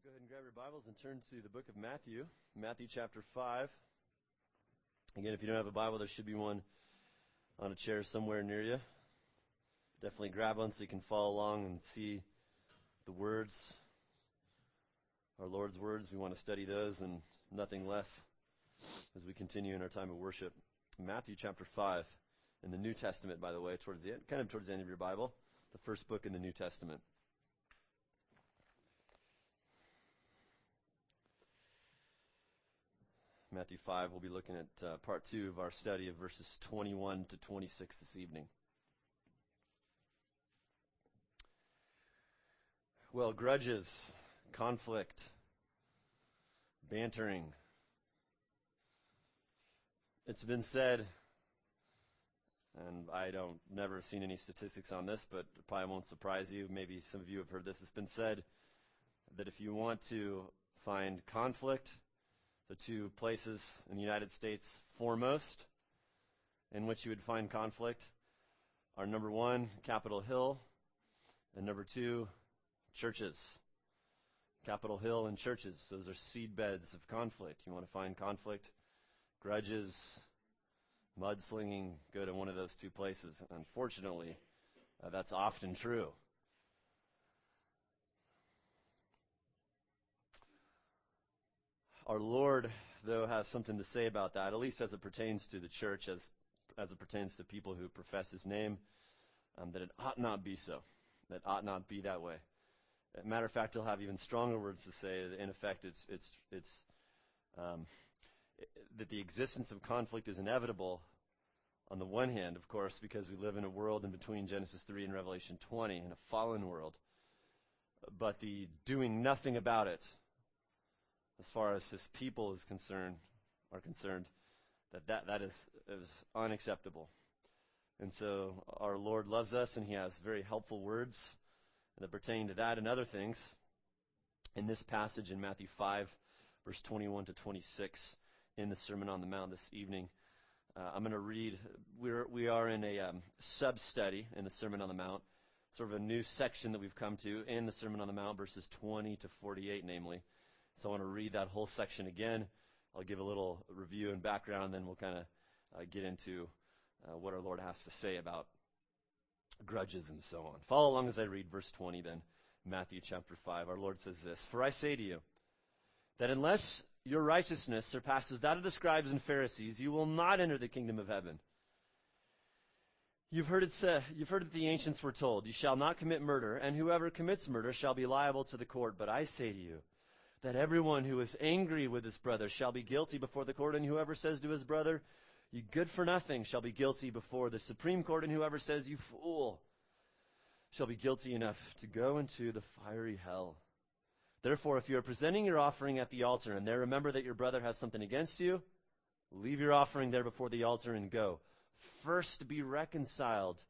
right, go ahead and grab your Bibles and turn to the book of Matthew, Matthew chapter 5. Again, if you don't have a Bible, there should be one on a chair somewhere near you. Definitely grab one so you can follow along and see the words, our Lord's words. We want to study those and nothing less as we continue in our time of worship. Matthew chapter 5 in the New Testament, by the way, towards the end, kind of towards the end of your Bible, the first book in the New Testament. Matthew 5, we'll be looking at uh, part two of our study of verses 21 to 26 this evening. Well, grudges, conflict, bantering. It's been said, and I don't never seen any statistics on this, but it probably won't surprise you. Maybe some of you have heard this. It's been said that if you want to find conflict, the two places in the United States foremost in which you would find conflict are number one, Capitol Hill, and number two, churches. Capitol Hill and churches. Those are seed beds of conflict. You want to find conflict, grudges, mudslinging, go to one of those two places. Unfortunately, uh, that's often true. Our Lord, though, has something to say about that, at least as it pertains to the church, as, as it pertains to people who profess His name, um, that it ought not be so. That ought not be that way. Matter of fact, He'll have even stronger words to say. In effect, it's, it's, it's, um, that the existence of conflict is inevitable on the one hand, of course, because we live in a world in between Genesis 3 and Revelation 20, in a fallen world. But the doing nothing about it, as far as his people is concerned, are concerned, that that, that is, is unacceptable. And so our Lord loves us, and he has very helpful words that pertain to that and other things. In this passage in Matthew 5, verse 21 to 26, in the Sermon on the Mount this evening, uh, I'm going to read. We're, we are in a um, sub study in the Sermon on the Mount, sort of a new section that we've come to in the Sermon on the Mount, verses 20 to 48, namely. So I want to read that whole section again. I'll give a little review and background, and then we'll kind of uh, get into uh, what our Lord has to say about grudges and so on. Follow along as I read verse 20 then, Matthew chapter 5. Our Lord says this For I say to you, that unless your righteousness surpasses that of the scribes and Pharisees, you will not enter the kingdom of heaven. You've heard it said, you've heard that the ancients were told, You shall not commit murder, and whoever commits murder shall be liable to the court. But I say to you, that everyone who is angry with his brother shall be guilty before the court, and whoever says to his brother, You good for nothing, shall be guilty before the Supreme Court, and whoever says, You fool, shall be guilty enough to go into the fiery hell. Therefore, if you are presenting your offering at the altar, and there remember that your brother has something against you, leave your offering there before the altar and go. First be reconciled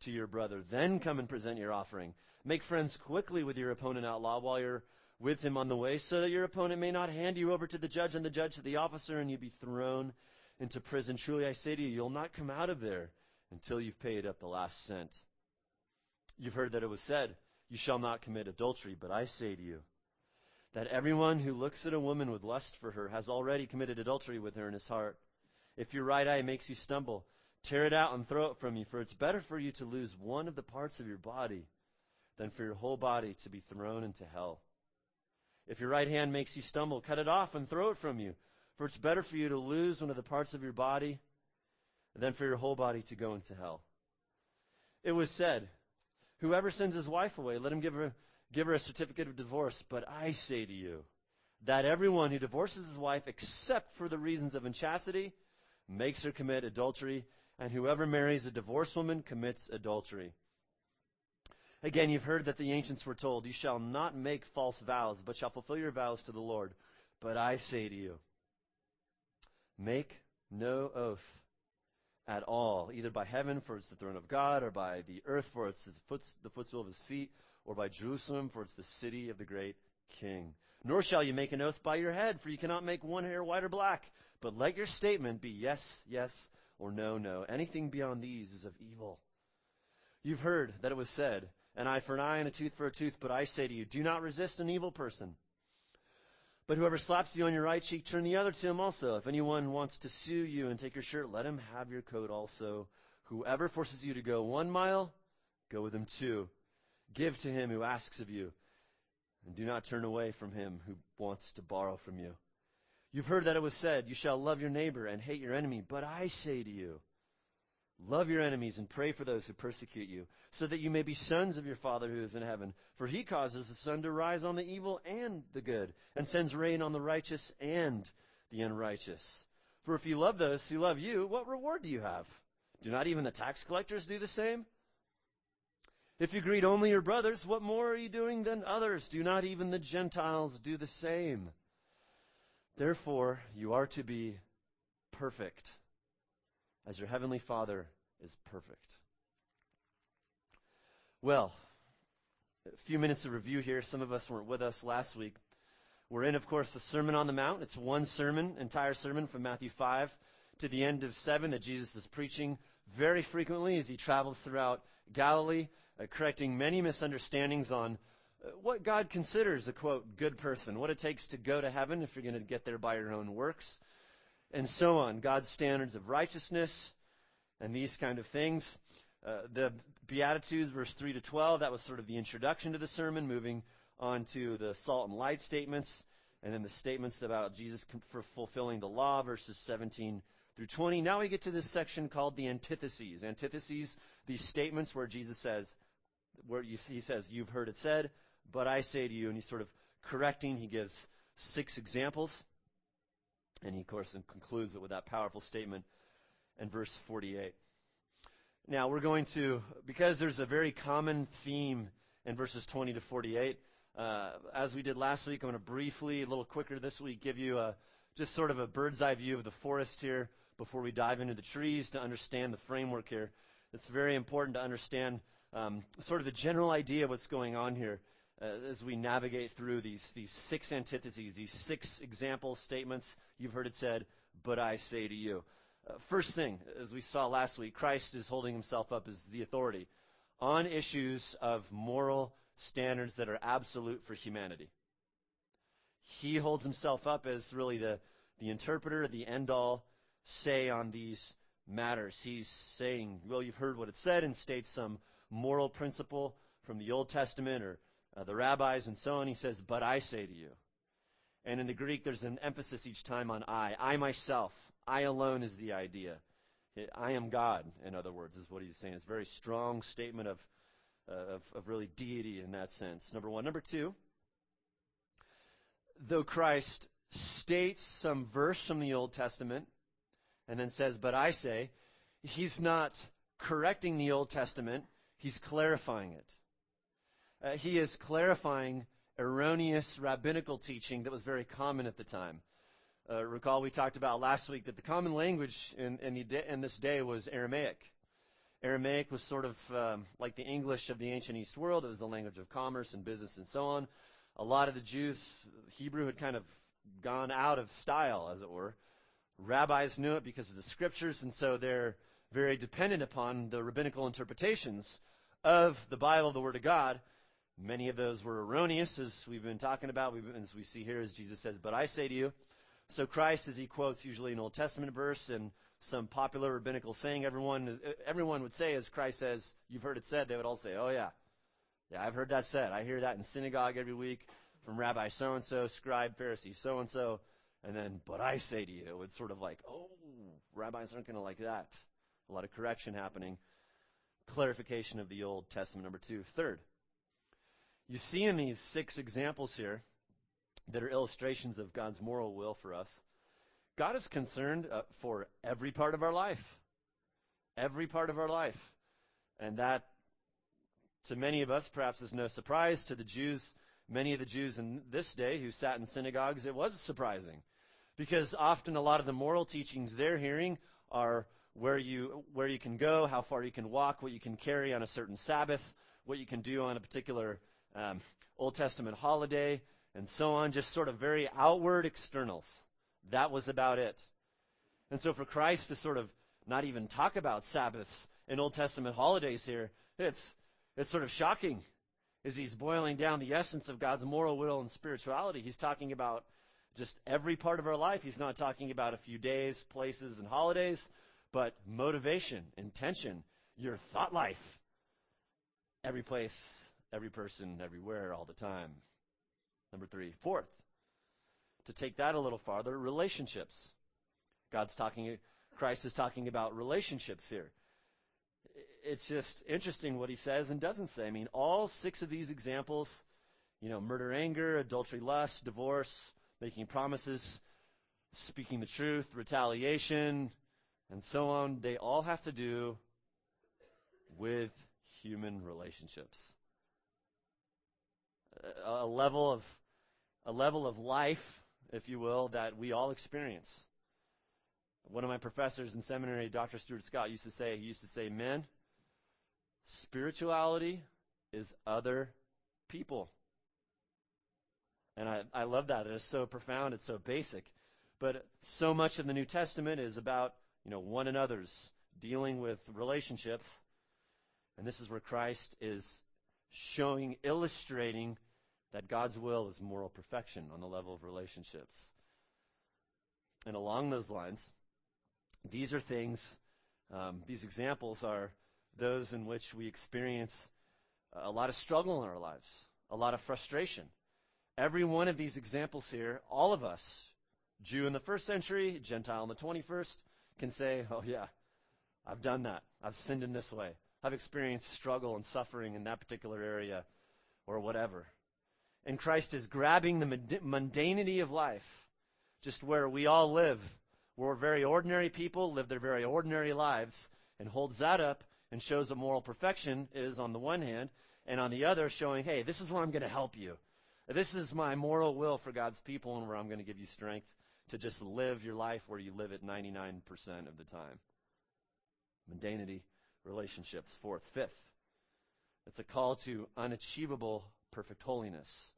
to your brother, then come and present your offering. Make friends quickly with your opponent outlaw while you're with him on the way, so that your opponent may not hand you over to the judge and the judge to the officer, and you be thrown into prison. Truly I say to you, you'll not come out of there until you've paid up the last cent. You've heard that it was said, You shall not commit adultery, but I say to you, that everyone who looks at a woman with lust for her has already committed adultery with her in his heart. If your right eye makes you stumble, tear it out and throw it from you, for it's better for you to lose one of the parts of your body than for your whole body to be thrown into hell. If your right hand makes you stumble, cut it off and throw it from you. For it's better for you to lose one of the parts of your body than for your whole body to go into hell. It was said, Whoever sends his wife away, let him give her, give her a certificate of divorce. But I say to you that everyone who divorces his wife except for the reasons of inchastity makes her commit adultery, and whoever marries a divorced woman commits adultery. Again, you've heard that the ancients were told, You shall not make false vows, but shall fulfill your vows to the Lord. But I say to you, make no oath at all, either by heaven, for it's the throne of God, or by the earth, for it's the footstool of his feet, or by Jerusalem, for it's the city of the great king. Nor shall you make an oath by your head, for you cannot make one hair white or black. But let your statement be yes, yes, or no, no. Anything beyond these is of evil. You've heard that it was said, an eye for an eye and a tooth for a tooth, but I say to you, do not resist an evil person. But whoever slaps you on your right cheek, turn the other to him also. If anyone wants to sue you and take your shirt, let him have your coat also. Whoever forces you to go one mile, go with him two. Give to him who asks of you, and do not turn away from him who wants to borrow from you. You've heard that it was said, You shall love your neighbor and hate your enemy. But I say to you, Love your enemies and pray for those who persecute you, so that you may be sons of your Father who is in heaven. For he causes the sun to rise on the evil and the good, and sends rain on the righteous and the unrighteous. For if you love those who love you, what reward do you have? Do not even the tax collectors do the same? If you greet only your brothers, what more are you doing than others? Do not even the Gentiles do the same? Therefore, you are to be perfect as your heavenly Father is perfect. Well, a few minutes of review here. Some of us weren't with us last week. We're in, of course, the Sermon on the Mount. It's one sermon, entire sermon from Matthew 5 to the end of 7 that Jesus is preaching very frequently as he travels throughout Galilee, uh, correcting many misunderstandings on uh, what God considers a quote, good person, what it takes to go to heaven if you're going to get there by your own works, and so on. God's standards of righteousness and these kind of things. Uh, the Beatitudes, verse 3 to 12, that was sort of the introduction to the sermon, moving on to the salt and light statements, and then the statements about Jesus for fulfilling the law, verses 17 through 20. Now we get to this section called the antitheses. Antitheses, these statements where Jesus says, where you, he says, You've heard it said, but I say to you, and he's sort of correcting. He gives six examples. And he, of course, concludes it with that powerful statement in verse 48. Now, we're going to, because there's a very common theme in verses 20 to 48, uh, as we did last week, I'm going to briefly, a little quicker this week, give you a, just sort of a bird's eye view of the forest here before we dive into the trees to understand the framework here. It's very important to understand um, sort of the general idea of what's going on here uh, as we navigate through these, these six antitheses, these six example statements. You've heard it said, but I say to you. Uh, first thing, as we saw last week, Christ is holding himself up as the authority on issues of moral standards that are absolute for humanity. He holds himself up as really the, the interpreter, the end all say on these matters. He's saying, well, you've heard what it said, and states some moral principle from the Old Testament or uh, the rabbis and so on. He says, But I say to you. And in the Greek, there's an emphasis each time on I. I myself, I alone is the idea. I am God, in other words, is what he's saying. It's a very strong statement of, uh, of, of really deity in that sense. Number one. Number two, though Christ states some verse from the Old Testament and then says, But I say, he's not correcting the Old Testament, he's clarifying it uh, he is clarifying erroneous rabbinical teaching that was very common at the time. Uh, recall we talked about last week that the common language in, in, the, in this day was Aramaic. Aramaic was sort of um, like the English of the ancient East world. It was the language of commerce and business and so on. A lot of the Jews, Hebrew had kind of gone out of style, as it were. Rabbis knew it because of the scriptures, and so they're very dependent upon the rabbinical interpretations of the Bible, the Word of God, Many of those were erroneous, as we've been talking about, as we see here, as Jesus says, But I say to you. So Christ, as he quotes usually an Old Testament verse and some popular rabbinical saying, everyone, everyone would say, as Christ says, You've heard it said, they would all say, Oh, yeah. Yeah, I've heard that said. I hear that in synagogue every week from Rabbi so and so, scribe, Pharisee so and so. And then, but I say to you, it's sort of like, oh, rabbis aren't going to like that. A lot of correction happening. Clarification of the Old Testament, number two. Third, you see in these six examples here that are illustrations of God's moral will for us, God is concerned uh, for every part of our life. Every part of our life. And that, to many of us, perhaps is no surprise. To the Jews, many of the Jews in this day who sat in synagogues, it was surprising. Because often a lot of the moral teachings they're hearing are where you, where you can go, how far you can walk, what you can carry on a certain Sabbath, what you can do on a particular um, Old Testament holiday, and so on, just sort of very outward externals. That was about it. And so for Christ to sort of not even talk about Sabbaths and Old Testament holidays here, it's, it's sort of shocking as he's boiling down the essence of God's moral will and spirituality. He's talking about just every part of our life. He's not talking about a few days, places, and holidays, but motivation, intention, your thought life. Every place, every person, everywhere, all the time. Number three. Fourth, to take that a little farther, relationships. God's talking, Christ is talking about relationships here. It's just interesting what he says and doesn't say. I mean, all six of these examples, you know, murder, anger, adultery, lust, divorce, making promises, speaking the truth, retaliation, and so on, they all have to do with human relationships. A, level of a level of life, if you will, that we all experience. One of my professors in seminary, Dr. Stuart Scott, used to say, he used to say, men, spirituality is other people. And I, I love that. It is so profound. It's so basic. But so much of the New Testament is about, you know, one another's dealing with relationships. And this is where Christ is showing, illustrating that God's will is moral perfection on the level of relationships. And along those lines, these are things, um, these examples are those in which we experience a lot of struggle in our lives, a lot of frustration. Every one of these examples here, all of us, Jew in the first century, Gentile in the 21st, can say, oh, yeah, I've done that. I've sinned in this way. I've experienced struggle and suffering in that particular area or whatever. And Christ is grabbing the mundanity of life, just where we all live. We're very ordinary people, live their very ordinary lives, and holds that up and shows what moral perfection is on the one hand, and on the other, showing, hey, this is where I'm going to help you. This is my moral will for God's people and where I'm going to give you strength to just live your life where you live it 99% of the time. Mundanity, relationships. Fourth. Fifth, it's a call to unachievable perfect holiness.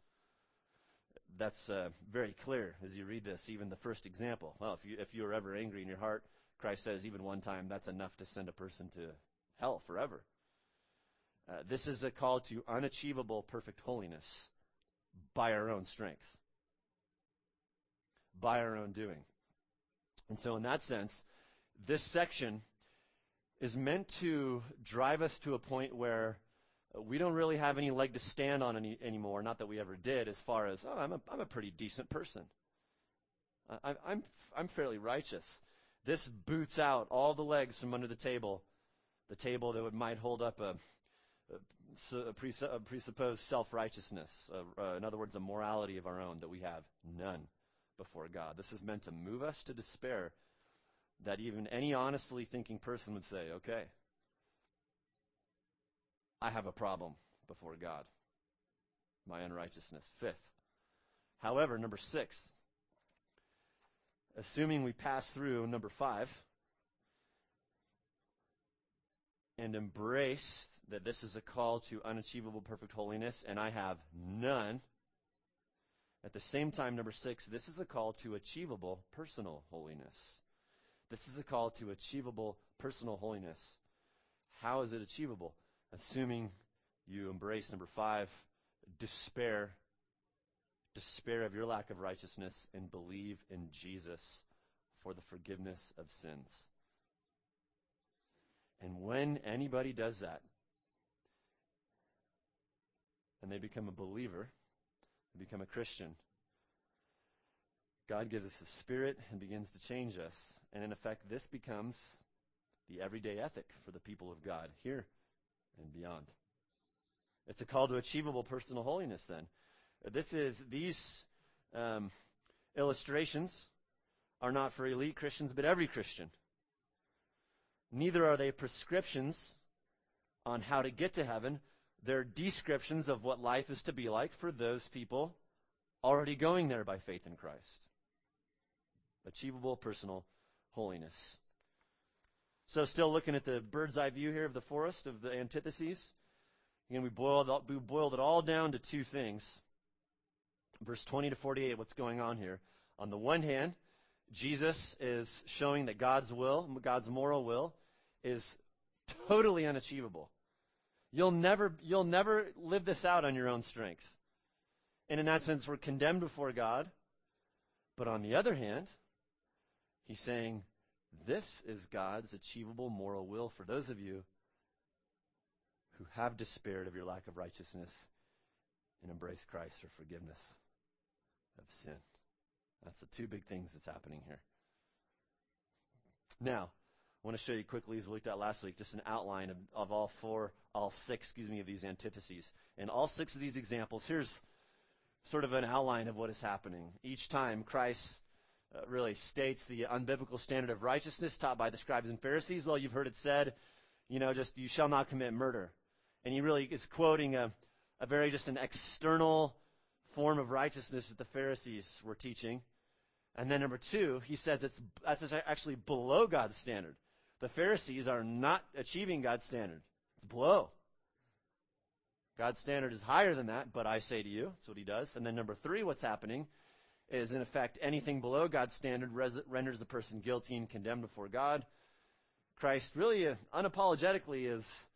That's uh, very clear as you read this, even the first example. Well, if you, if you are ever angry in your heart, Christ says even one time that's enough to send a person to hell forever. Uh, this is a call to unachievable perfect holiness by our own strength, by our own doing. And so, in that sense, this section is meant to drive us to a point where we don't really have any leg to stand on any, anymore. Not that we ever did, as far as, oh, I'm a, I'm a pretty decent person. I, I'm, I'm fairly righteous. This boots out all the legs from under the table, the table that would, might hold up a, a, a presupposed self righteousness. In other words, a morality of our own that we have none before God. This is meant to move us to despair that even any honestly thinking person would say, okay, I have a problem before God. My unrighteousness. Fifth. However, number six, assuming we pass through number five and embrace that this is a call to unachievable perfect holiness, and I have none. At the same time, number six, this is a call to achievable personal holiness. This is a call to achievable personal holiness. How is it achievable? Assuming you embrace number five, despair, despair of your lack of righteousness, and believe in Jesus for the forgiveness of sins. And when anybody does that, and they become a believer, they become a Christian, God gives us a spirit and begins to change us. And in effect, this becomes the everyday ethic for the people of God here and beyond. It's a call to achievable personal holiness then. This is, these um, illustrations are not for elite Christians, but every Christian. Neither are they prescriptions on how to get to heaven, they're descriptions of what life is to be like for those people already going there by faith in Christ. Achievable personal holiness. So, still looking at the bird's eye view here of the forest of the antitheses. Again, we boiled, we boiled it all down to two things. Verse 20 to 48, what's going on here? On the one hand, Jesus is showing that God's will, God's moral will, is totally unachievable. You'll never, you'll never live this out on your own strength. And in that sense, we're condemned before God But on the other hand, he's saying, this is God's achievable moral will for those of you who have despaired of your lack of righteousness and embrace Christ for forgiveness of sin. That's the two big things that's happening here. Now, I want to show you quickly, as we looked at last week, just an outline of, of all four, all six, excuse me, of these antitheses. And all six of these examples, here's sort of an outline of what is happening. Each time Christ uh, really states the unbiblical standard of righteousness taught by the scribes and Pharisees. Well, you've heard it said, you know, just you shall not commit murder. And he really is quoting a, a very just an external form of righteousness that the Pharisees were teaching. And then number two, he says it's that's actually below God's standard. The Pharisees are not achieving God's standard. It's below. God's standard is higher than that, but I say to you, that's what he does. And then number three, what's happening is in effect anything below God's standard res- renders a person guilty and condemned before God. Christ really uh, unapologetically is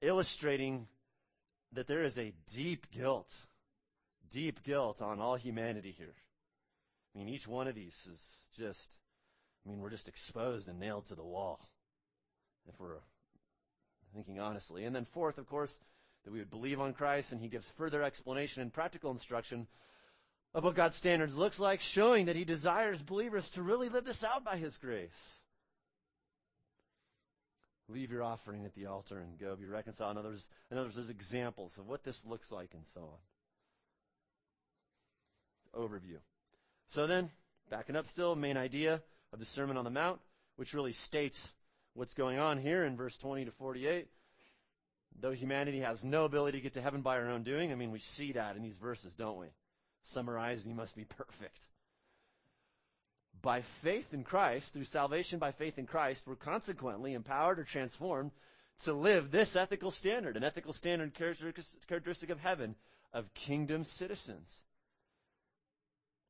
illustrating that there is a deep guilt, deep guilt on all humanity here. I mean, each one of these is just, I mean, we're just exposed and nailed to the wall, if we're thinking honestly. And then, fourth, of course, that we would believe on Christ, and he gives further explanation and practical instruction of what God's standards looks like, showing that he desires believers to really live this out by his grace. Leave your offering at the altar and go be reconciled. In others, in others, there's examples of what this looks like and so on. Overview. So then, backing up still, main idea of the Sermon on the Mount, which really states what's going on here in verse 20 to 48. Though humanity has no ability to get to heaven by our own doing, I mean, we see that in these verses, don't we? Summarized, you must be perfect by faith in Christ, through salvation by faith in Christ, we're consequently empowered or transformed to live this ethical standard, an ethical standard characteristic of heaven, of kingdom citizens.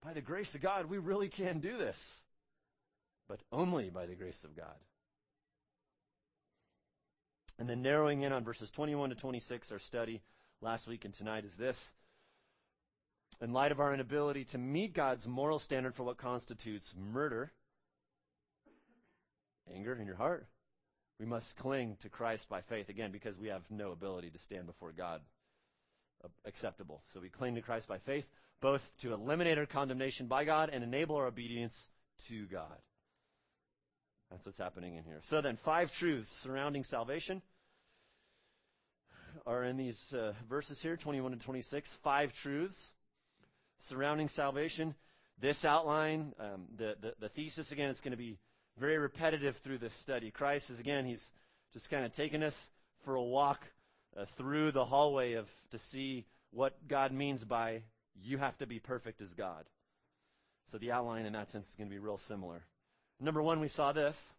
By the grace of God, we really can do this, but only by the grace of God. And then narrowing in on verses 21 to 26, our study last week and tonight is this in light of our inability to meet God's moral standard for what constitutes murder, anger in your heart, we must cling to Christ by faith, again, because we have no ability to stand before God uh, acceptable. So we cling to Christ by faith, both to eliminate our condemnation by God and enable our obedience to God. That's what's happening in here. So then, five truths surrounding salvation are in these uh, verses here 21 to 26. Five truths surrounding salvation. This outline, um, the, the, the thesis again, it's going to be very repetitive through this study. Christ is again, he's just kind of taking us for a walk uh, through the hallway of to see what God means by you have to be perfect as God. So the outline in that sense is going to be real similar. Number one, we saw this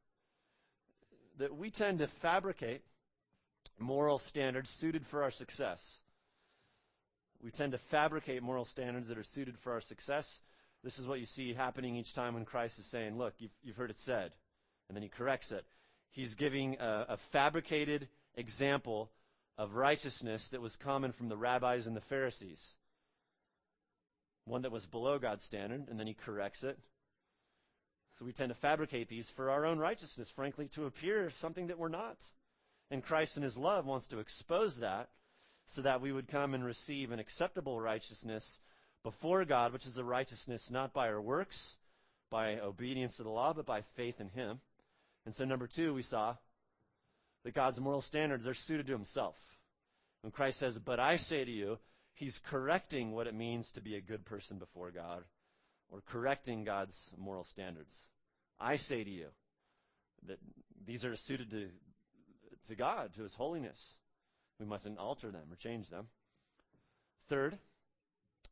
that we tend to fabricate moral standards suited for our success. We tend to fabricate moral standards that are suited for our success. This is what you see happening each time when Christ is saying, Look, you've, you've heard it said. And then he corrects it. He's giving a, a fabricated example of righteousness that was common from the rabbis and the Pharisees. One that was below God's standard, and then he corrects it. So we tend to fabricate these for our own righteousness, frankly, to appear something that we're not. And Christ in his love wants to expose that so that we would come and receive an acceptable righteousness before God, which is a righteousness not by our works, by obedience to the law, but by faith in Him. And so, number two, we saw that God's moral standards are suited to Himself. When Christ says, But I say to you, He's correcting what it means to be a good person before God, or correcting God's moral standards. I say to you that these are suited to, to God, to His holiness. We mustn't alter them or change them. Third,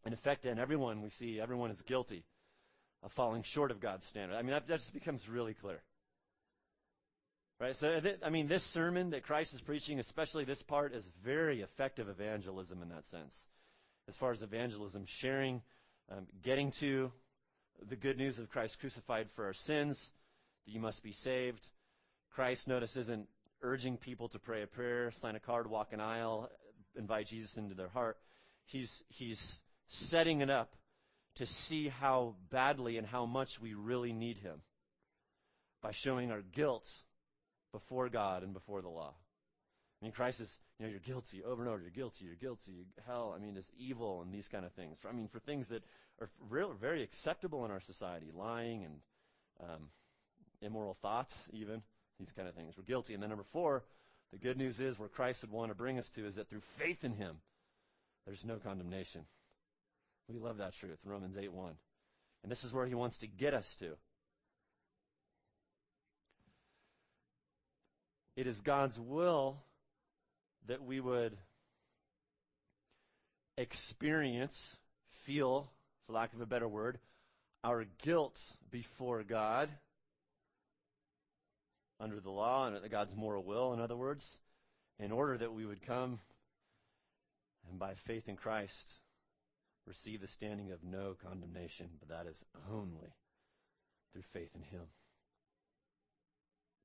in effect, then, everyone we see, everyone is guilty of falling short of God's standard. I mean, that, that just becomes really clear. Right? So, th- I mean, this sermon that Christ is preaching, especially this part, is very effective evangelism in that sense. As far as evangelism, sharing, um, getting to the good news of Christ crucified for our sins, that you must be saved. Christ, notice, isn't urging people to pray a prayer, sign a card, walk an aisle, invite Jesus into their heart. He's, he's setting it up to see how badly and how much we really need Him by showing our guilt before God and before the law. I mean, Christ is, you know, you're guilty over and over. You're guilty. You're guilty. Hell. I mean, it's evil and these kind of things. I mean, for things that are real, very acceptable in our society, lying and um, immoral thoughts, even these kind of things. We're guilty. And then number four, the good news is where Christ would want to bring us to is that through faith in Him, there's no condemnation. We love that truth, Romans 8 1. And this is where He wants to get us to. It is God's will that we would experience, feel, for lack of a better word, our guilt before God under the law and God's moral will, in other words, in order that we would come and by faith in Christ receive the standing of no condemnation, but that is only through faith in Him.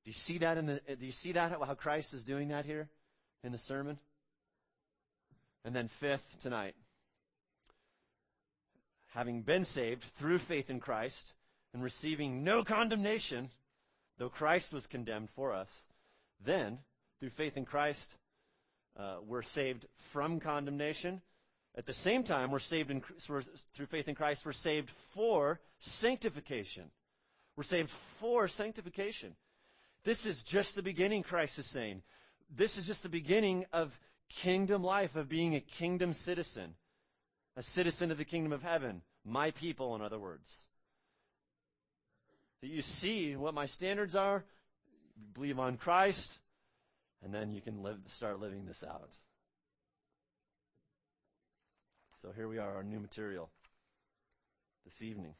Do you see that in the do you see that how Christ is doing that here in the sermon? And then fifth tonight, having been saved through faith in Christ and receiving no condemnation, though Christ was condemned for us, then, through faith in Christ, uh, we're saved from condemnation. At the same time, we're saved in, we're, through faith in Christ, we're saved for sanctification. We're saved for sanctification. This is just the beginning, Christ is saying. This is just the beginning of kingdom life, of being a kingdom citizen a citizen of the kingdom of heaven, my people, in other words. That you see what my standards are, believe on Christ, and then you can live, start living this out. So here we are, our new material this evening.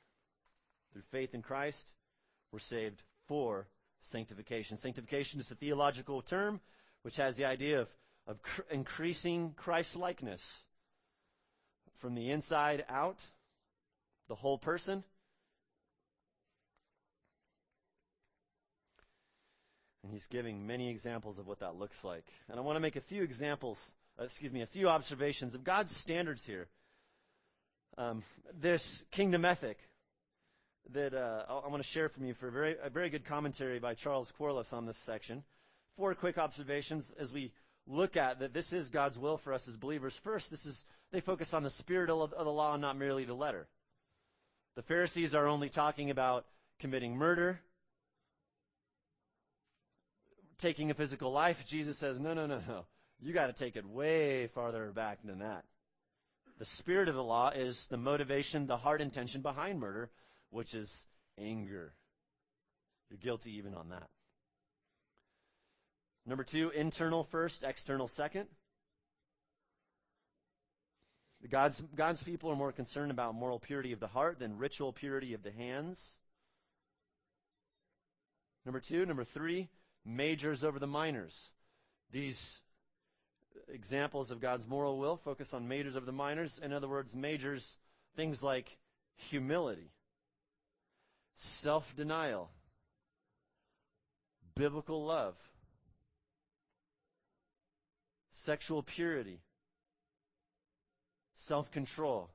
Through faith in Christ, we're saved for sanctification. Sanctification is a theological term which has the idea of, of cr- increasing Christ likeness from the inside out, the whole person. And he's giving many examples of what that looks like. And I want to make a few examples, uh, excuse me, a few observations of God's standards here. Um, this kingdom ethic that uh, I want to share from you for a very, a very good commentary by Charles Quarles on this section. Four quick observations as we look at that this is God's will for us as believers. First, this is they focus on the spirit of the law and not merely the letter. The Pharisees are only talking about committing murder, taking a physical life. Jesus says, no, no, no, no. You got to take it way farther back than that. The spirit of the law is the motivation, the heart intention behind murder, which is anger. You're guilty even on that. Number two, internal first, external second. God's, God's people are more concerned about moral purity of the heart than ritual purity of the hands. Number two. Number three, majors over the minors. These examples of God's moral will focus on majors over the minors. In other words, majors, things like humility, self denial, biblical love sexual purity, self control,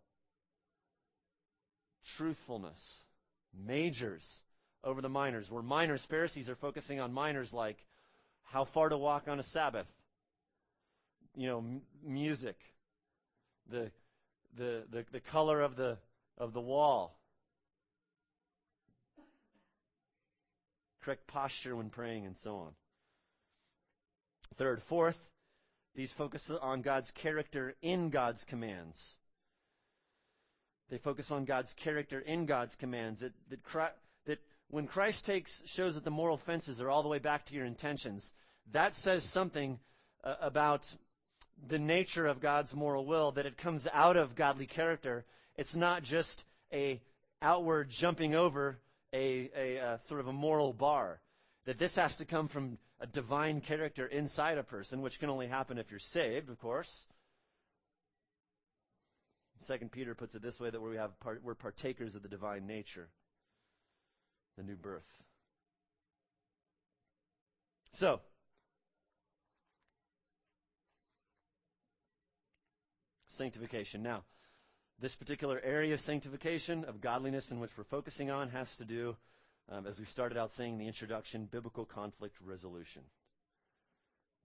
truthfulness, majors over the minors. Where minors, Pharisees are focusing on minors like how far to walk on a Sabbath, you know, m- music, the, the, the, the color of the, of the wall, correct posture when praying, and so on. Third, fourth, these focus on God's character in God's commands. They focus on God's character in God's commands. That, that, Christ, when Christ takes shows that the moral fences are all the way back to your intentions, that says something uh, about the nature of God's moral will. That it comes out of godly character. It's not just a outward jumping over a, a, a sort of a moral bar. That this has to come from a divine character inside a person, which can only happen if you're saved, of course. Second Peter puts it this way that we have part, we're partakers of the divine nature, the new birth. So, sanctification. Now, This particular area of sanctification, of godliness in which we're focusing on, has to do, um, as we started out saying in the introduction, biblical conflict resolution.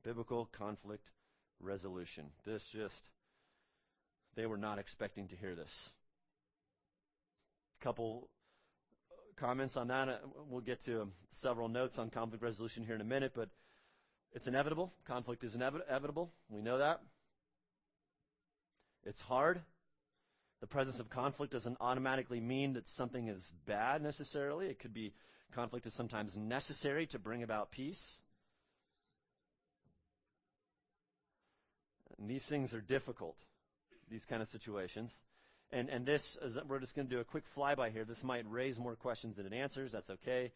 Biblical conflict resolution. This just, they were not expecting to hear this. Couple comments on that. Uh, we'll get to um, several notes on conflict resolution here in a minute, but it's inevitable. Conflict is inevitable. We know that. It's hard. The presence of conflict doesn't automatically mean that something is bad necessarily. It could be conflict is sometimes necessary to bring about peace. And these things are difficult, these kind of situations. And, and this, is, we're just going to do a quick flyby here. This might raise more questions than it answers. That's okay.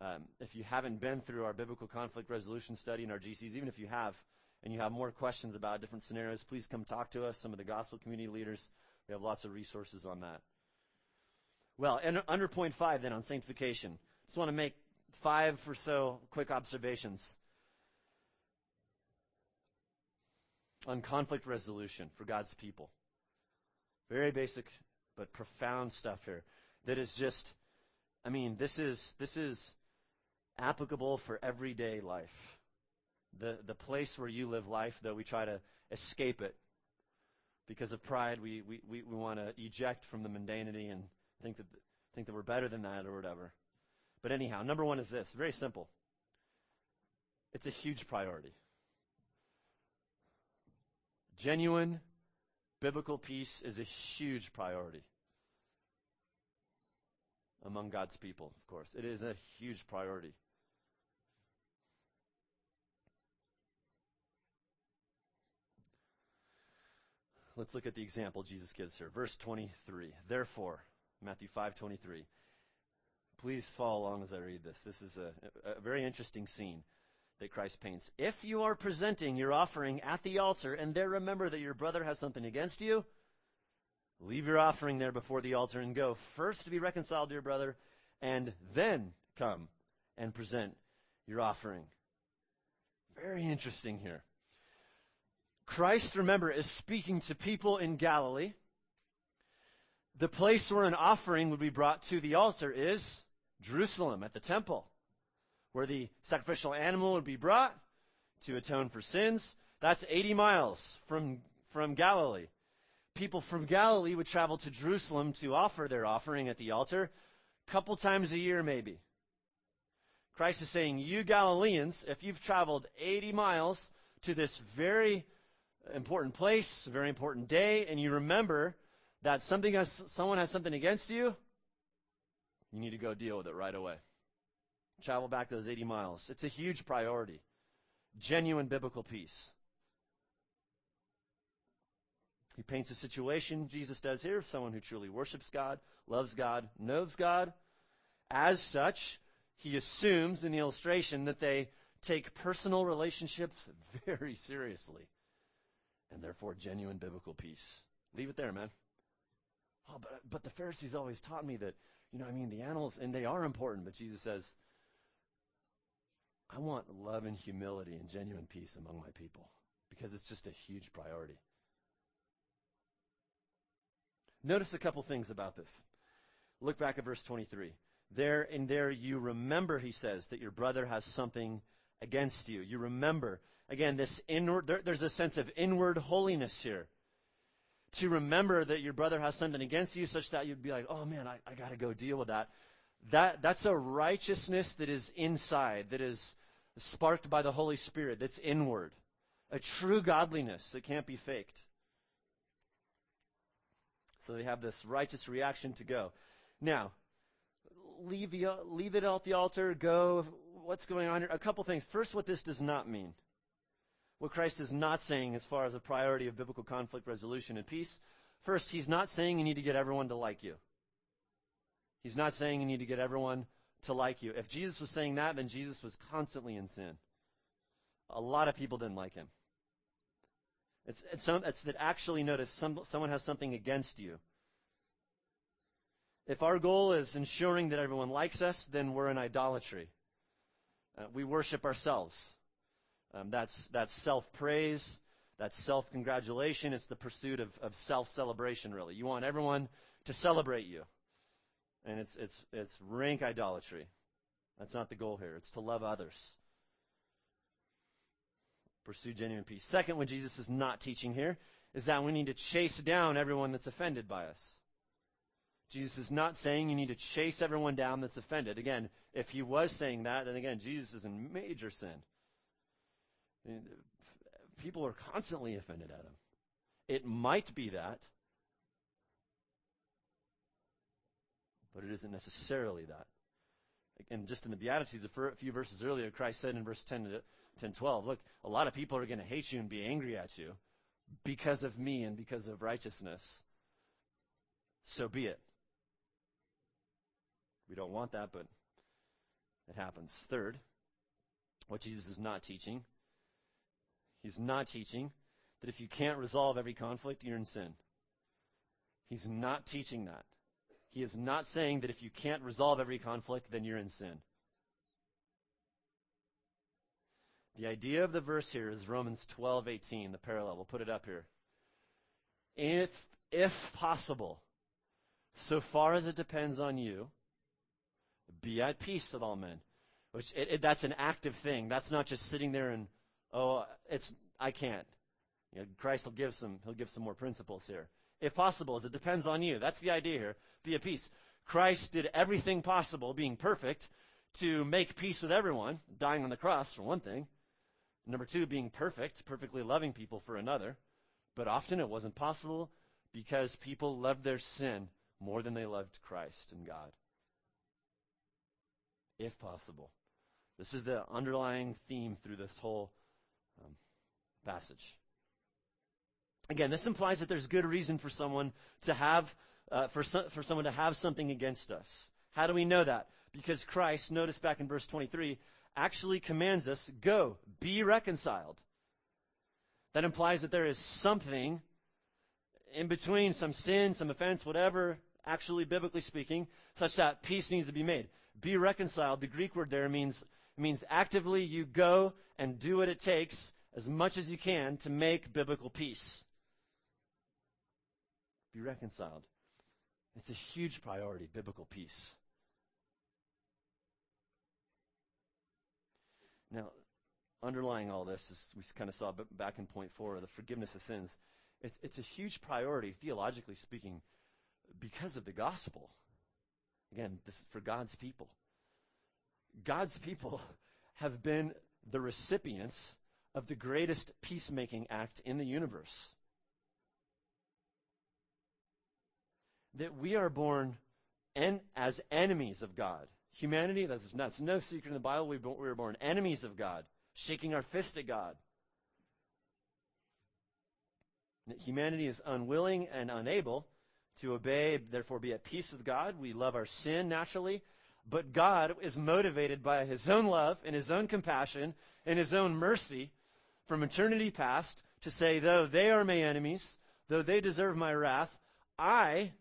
Um, if you haven't been through our biblical conflict resolution study in our GCs, even if you have, and you have more questions about different scenarios, please come talk to us, some of the gospel community leaders. We have lots of resources on that. Well, and under point five, then, on sanctification, just want to make five or so quick observations on conflict resolution for God's people. Very basic but profound stuff here that is just I mean, this is this is applicable for everyday life. The the place where you live life, though we try to escape it because of pride, we, we, we, we want to eject from the mundanity and think that think that we're better than that or whatever. But anyhow, number one is this very simple. It's a huge priority. Genuine Biblical peace is a huge priority among God's people, of course. It is a huge priority. Let's look at the example Jesus gives here. Verse 23. Therefore, Matthew 5:23. Please follow along as I read this. This is a, a very interesting scene that Christ paints. If you are presenting your offering at the altar and there remember that your brother has something against you, leave your offering there before the altar and go first to be reconciled to your brother and then come and present your offering. Very interesting here. Christ, remember, is speaking to people in Galilee. The place where an offering would be brought to the altar is Jerusalem at the temple where the sacrificial animal would be brought to atone for sins. That's 80 miles from, from Galilee. People from Galilee would travel to Jerusalem to offer their offering at the altar a couple times a year, maybe. Christ is saying, You Galileans, if you've traveled 80 miles to this very important place, very important day, and you remember that something has, someone has something against you, you need to go deal with it right away travel back those 80 miles. It's a huge priority. Genuine biblical peace. He paints a situation, Jesus does here, of someone who truly worships God, loves God, knows God. As such, he assumes in the illustration that they take personal relationships very seriously and therefore genuine biblical peace. Leave it there, man. Oh, but, but the Pharisees always taught me that, you know, I mean, the animals, and they are important, but Jesus says, I want love and humility and genuine peace among my people because it's just a huge priority. Notice a couple things about this. Look back at verse 23. There and there you remember, he says, that your brother has something against you. You remember. Again, this inward, there, there's a sense of inward holiness here. To remember that your brother has something against you, such that you'd be like, oh man, I, I got to go deal with that. That, that's a righteousness that is inside, that is sparked by the Holy Spirit, that's inward. A true godliness that can't be faked. So they have this righteous reaction to go. Now, leave, leave it at the altar, go. What's going on here? A couple things. First, what this does not mean. What Christ is not saying as far as a priority of biblical conflict resolution and peace. First, he's not saying you need to get everyone to like you. He's not saying you need to get everyone to like you. If Jesus was saying that, then Jesus was constantly in sin. A lot of people didn't like him. It's, it's, some, it's that actually notice some, someone has something against you. If our goal is ensuring that everyone likes us, then we're in idolatry. Uh, we worship ourselves. Um, that's that's self praise. that self congratulation. It's the pursuit of, of self celebration, really. You want everyone to celebrate you. And it's, it's, it's rank idolatry. That's not the goal here. It's to love others. Pursue genuine peace. Second, what Jesus is not teaching here is that we need to chase down everyone that's offended by us. Jesus is not saying you need to chase everyone down that's offended. Again, if he was saying that, then again, Jesus is in major sin. People are constantly offended at him. It might be that, but it isn't necessarily that. And just in the Beatitudes, a few verses earlier, Christ said in verse 10 to 10, 12, look, a lot of people are going to hate you and be angry at you because of me and because of righteousness. So be it. We don't want that, but it happens. Third, what Jesus is not teaching, he's not teaching that if you can't resolve every conflict, you're in sin. He's not teaching that. He is not saying that if you can't resolve every conflict, then you're in sin. The idea of the verse here is Romans 12:18, the parallel. We'll put it up here. If if possible, so far as it depends on you, be at peace with all men. Which it, it, that's an active thing. That's not just sitting there and oh, it's I can't. You know, Christ will give some he'll give some more principles here. If possible, as it depends on you. That's the idea here. Be at peace. Christ did everything possible, being perfect, to make peace with everyone, dying on the cross for one thing. Number two, being perfect, perfectly loving people for another. But often it wasn't possible because people loved their sin more than they loved Christ and God if possible. This is the underlying theme through this whole um, passage. Again, this implies that there's good reason for someone to have, uh, for, so, for someone to have something against us. How do we know that? Because Christ, notice back in verse 23, actually commands us, go, be reconciled. That implies that there is something in between, some sin, some offense, whatever, actually, biblically speaking, such that peace needs to be made be reconciled, the Greek word there means, means actively you go and do what it takes as much as you can to make biblical peace. Be reconciled. It's a huge priority, biblical peace. Now, underlying all this, as we kind of saw back in point four, the forgiveness of sins, it's, it's a huge priority, theologically speaking, because of the gospel. Again, this is for God's people. God's people have been the recipients of the greatest peacemaking act in the universe. That we are born en- as enemies of God. Humanity, that's, that's no secret in the Bible, we, we were born enemies of God, shaking our fist at God. That humanity is unwilling and unable to obey, therefore be at peace with God. We love our sin naturally. But God is motivated by his own love and his own compassion and his own mercy from eternity past to say, though they are my enemies, though they deserve my wrath, I,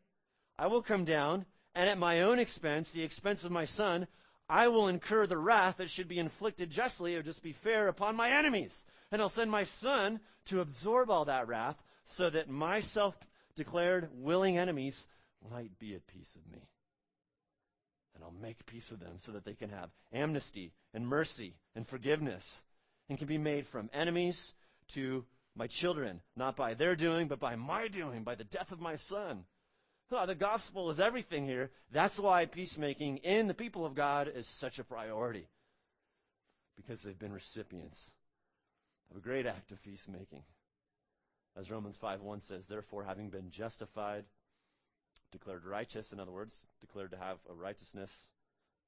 I will come down and at my own expense, the expense of my son, I will incur the wrath that should be inflicted justly or just be fair upon my enemies. And I'll send my son to absorb all that wrath so that my self declared willing enemies might be at peace with me. And I'll make peace with them so that they can have amnesty and mercy and forgiveness and can be made from enemies to my children, not by their doing, but by my doing, by the death of my son. The gospel is everything here. That's why peacemaking in the people of God is such a priority. Because they've been recipients of a great act of peacemaking. As Romans 5 1 says, therefore, having been justified, declared righteous, in other words, declared to have a righteousness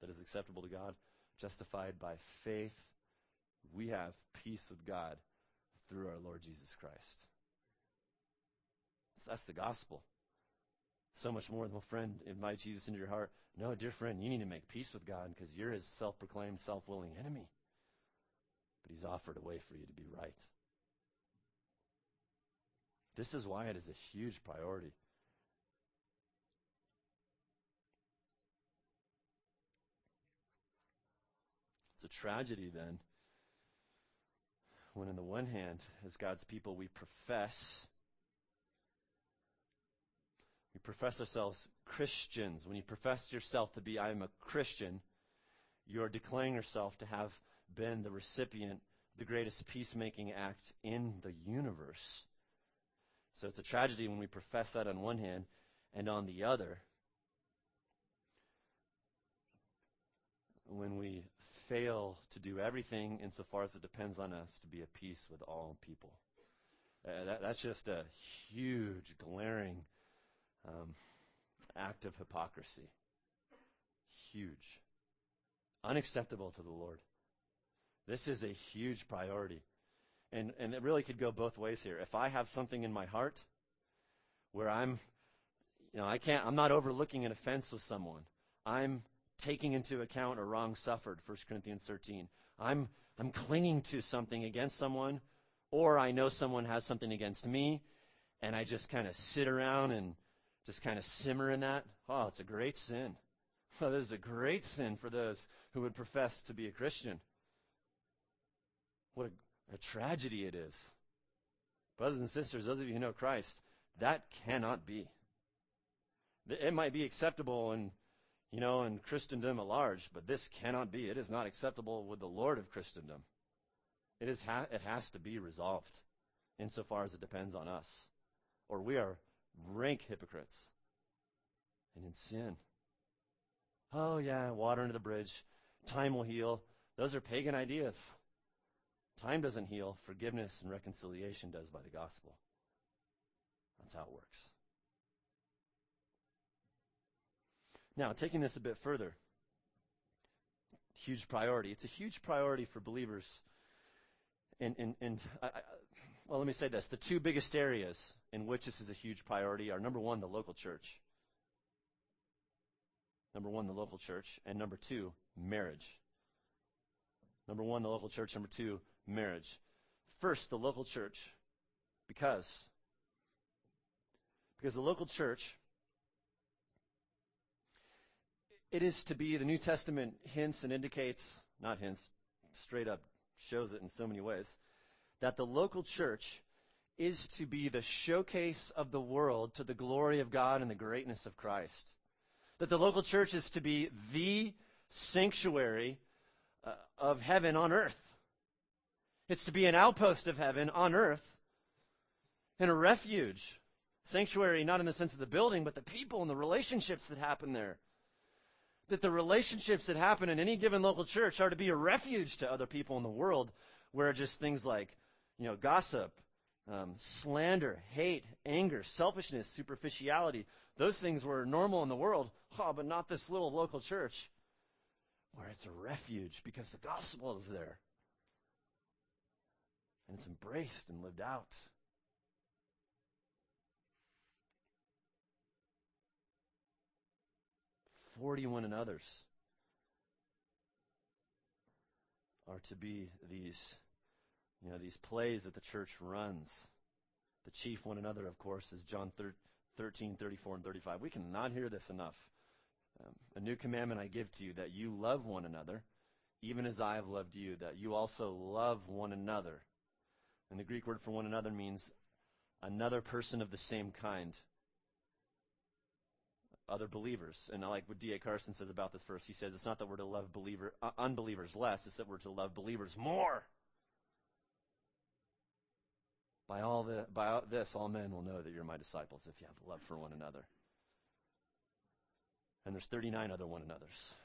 that is acceptable to God, justified by faith, we have peace with God through our Lord Jesus Christ. So that's the gospel. So much more than, a friend, invite Jesus into your heart. No, dear friend, you need to make peace with God because you're his self proclaimed, self willing enemy. But he's offered a way for you to be right. This is why it is a huge priority. It's a tragedy then when, on the one hand, as God's people, we profess, we profess ourselves Christians. When you profess yourself to be, I am a Christian, you're declaring yourself to have been the recipient of the greatest peacemaking act in the universe. So it's a tragedy when we profess that on one hand, and on the other, when we fail to do everything insofar as it depends on us to be at peace with all people. Uh, that, that's just a huge, glaring um, act of hypocrisy. Huge. Unacceptable to the Lord. This is a huge priority. And, and it really could go both ways here. If I have something in my heart where I'm, you know, I can't, I'm not overlooking an offense with someone. I'm taking into account a wrong suffered, 1 Corinthians 13. I'm, I'm clinging to something against someone, or I know someone has something against me, and I just kind of sit around and just kind of simmer in that. Oh, it's a great sin. Oh, this is a great sin for those who would profess to be a Christian. What a, a tragedy it is. Brothers and sisters, those of you who know Christ, that cannot be. It might be acceptable in you know, in Christendom at large, but this cannot be. It is not acceptable with the Lord of Christendom. It, is ha- it has to be resolved insofar as it depends on us, or we are rank hypocrites and in sin. Oh, yeah, water under the bridge. Time will heal. Those are pagan ideas. Time doesn't heal. Forgiveness and reconciliation does by the gospel. That's how it works. Now, taking this a bit further, huge priority. It's a huge priority for believers. And, and, and I, well, let me say this. The two biggest areas in which this is a huge priority are number one, the local church. Number one, the local church. And number two, marriage. Number one, the local church. Number two, marriage. First, the local church. Because. Because the local church it is to be, the New Testament hints and indicates, not hints, straight up shows it in so many ways, that the local church is to be the showcase of the world to the glory of God and the greatness of Christ. That the local church is to be the sanctuary uh, of heaven on earth. It's to be an outpost of heaven on earth and a refuge. Sanctuary, not in the sense of the building, but the people and the relationships that happen there that the relationships that happen in any given local church are to be a refuge to other people in the world where just things like, you know, gossip, um, slander, hate, anger, selfishness, superficiality, those things were normal in the world, oh, but not this little local church where it's a refuge because the gospel is there. And it's embraced and lived out. Forty one and others are to be these, you know, these plays that the church runs. The chief one another, of course, is John 13, 34, and 35. We cannot hear this enough. Um, a new commandment I give to you that you love one another, even as I have loved you, that you also love one another. And the Greek word for one another means another person of the same kind other believers. And I like what D.A. Carson says about this verse. He says it's not that we're to love believer, uh, unbelievers less, it's that we're to love believers more. By all the, by this, all men will know that you're my disciples if you have love for one another. And there's 39 other one another's.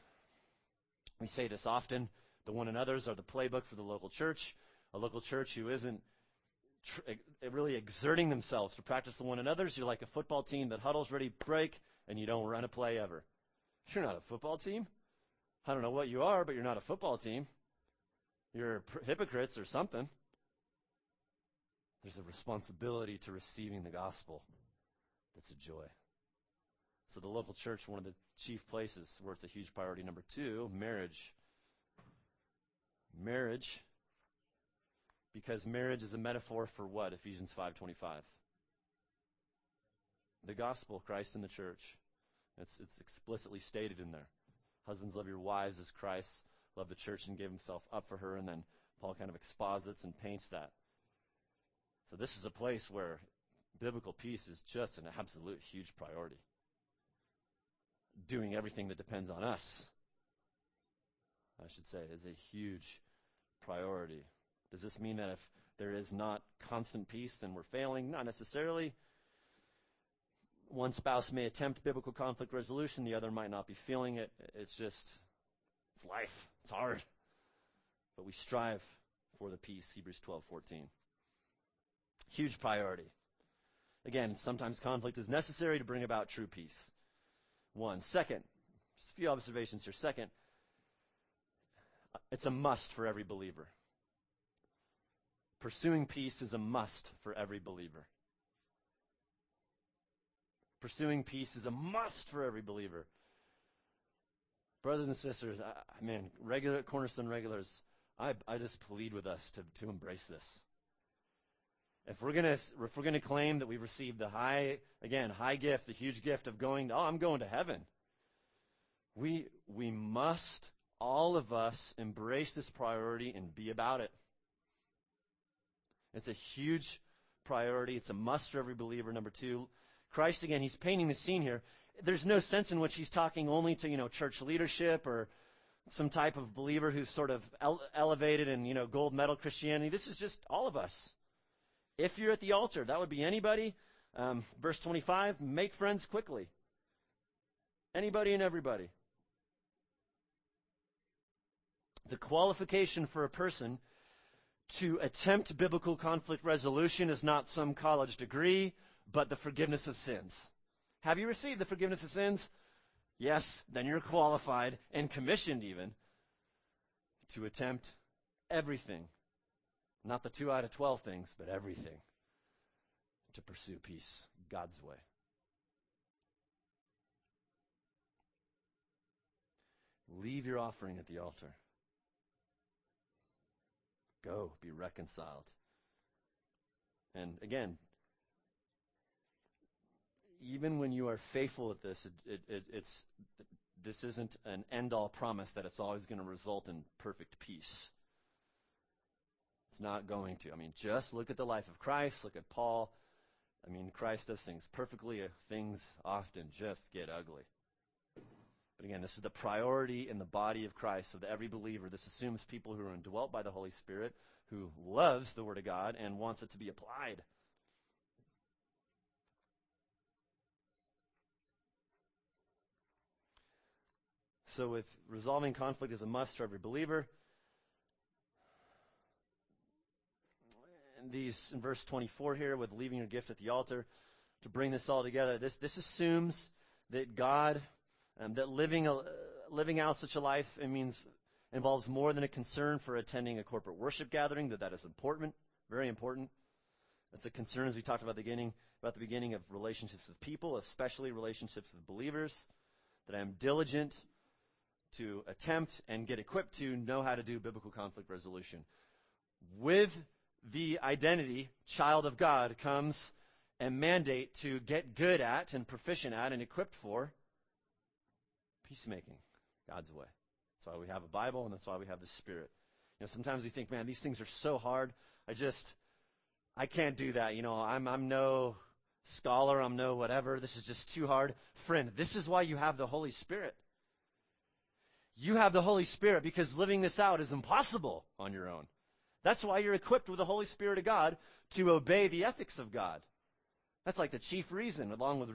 We say this often. The one another's are the playbook for the local church. A local church who isn't tr- really exerting themselves to practice the one another's. You're like a football team that huddles ready to break and you don't run a play ever. You're not a football team. I don't know what you are, but you're not a football team. You're hypocrites or something. There's a responsibility to receiving the gospel. That's a joy. So the local church, one of the chief places where it's a huge priority. Number two, marriage. Marriage, because marriage is a metaphor for what? Ephesians 5:25 the gospel, Christ in the church. It's, it's explicitly stated in there. Husbands, love your wives as Christ loved the church and gave himself up for her. And then Paul kind of exposits and paints that. So this is a place where biblical peace is just an absolute huge priority. Doing everything that depends on us, I should say, is a huge priority. Does this mean that if there is not constant peace, then we're failing? Not necessarily. One spouse may attempt biblical conflict resolution, the other might not be feeling it. It's just, it's life. It's hard. But we strive for the peace, Hebrews 12, 14. Huge priority. Again, sometimes conflict is necessary to bring about true peace. One. Second, just a few observations here. Second, it's a must for every believer. Pursuing peace is a must for every believer. Pursuing peace is a must for every believer. Brothers and sisters, I, man, regular Cornerstone regulars, I, I just plead with us to, to embrace this. If we're gonna if we're gonna claim that we've received the high again high gift, the huge gift of going, oh, I'm going to heaven. We we must all of us embrace this priority and be about it. It's a huge priority. It's a must for every believer. Number two, Christ again, he's painting the scene here. There's no sense in which he's talking only to, you know, church leadership or some type of believer who's sort of ele- elevated in, you know, gold medal Christianity. This is just all of us. If you're at the altar, that would be anybody. Um, verse 25, make friends quickly. Anybody and everybody. The qualification for a person to attempt biblical conflict resolution is not some college degree, but the forgiveness of sins. Have you received the forgiveness of sins? Yes, then you're qualified and commissioned even to attempt everything. Not the two out of 12 things, but everything to pursue peace God's way. Leave your offering at the altar. Go, be reconciled. And again, even when you are faithful at this, it, it, it's this isn't an end-all promise that it's always going to result in perfect peace. It's not going to. I mean, just look at the life of Christ. Look at Paul. I mean, Christ does things perfectly. Things often just get ugly. But again, this is the priority in the body of Christ so of every believer. This assumes people who are indwelt by the Holy Spirit, who loves the Word of God and wants it to be applied. So, with resolving conflict is a must for every believer. These in verse 24 here, with leaving your gift at the altar, to bring this all together, this this assumes that God um, that living, a, living out such a life, it means, involves more than a concern for attending a corporate worship gathering, that that is important, very important. That's a concern, as we talked about the beginning, about the beginning of relationships with people, especially relationships with believers, that I am diligent to attempt and get equipped to know how to do biblical conflict resolution. With the identity, child of God, comes a mandate to get good at and proficient at and equipped for peacemaking God's way. That's why we have a Bible, and that's why we have the Spirit. You know, sometimes we think, man, these things are so hard. I just, I can't do that. You know, I'm, I'm no scholar. I'm no whatever. This is just too hard. Friend, this is why you have the Holy Spirit. You have the Holy Spirit because living this out is impossible on your own. That's why you're equipped with the Holy Spirit of God to obey the ethics of God. That's like the chief reason, along with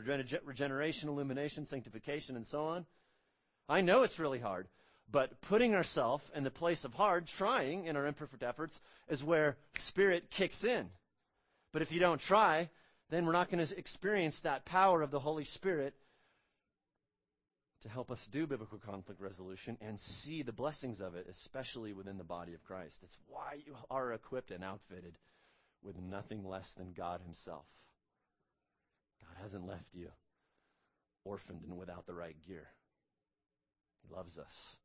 regeneration, illumination, sanctification, and so on. I know it's really hard, but putting ourselves in the place of hard, trying in our imperfect efforts, is where spirit kicks in. But if you don't try, then we're not going to experience that power of the Holy Spirit to help us do biblical conflict resolution and see the blessings of it, especially within the body of Christ. That's why you are equipped and outfitted with nothing less than God Himself. God hasn't left you orphaned and without the right gear. He loves us.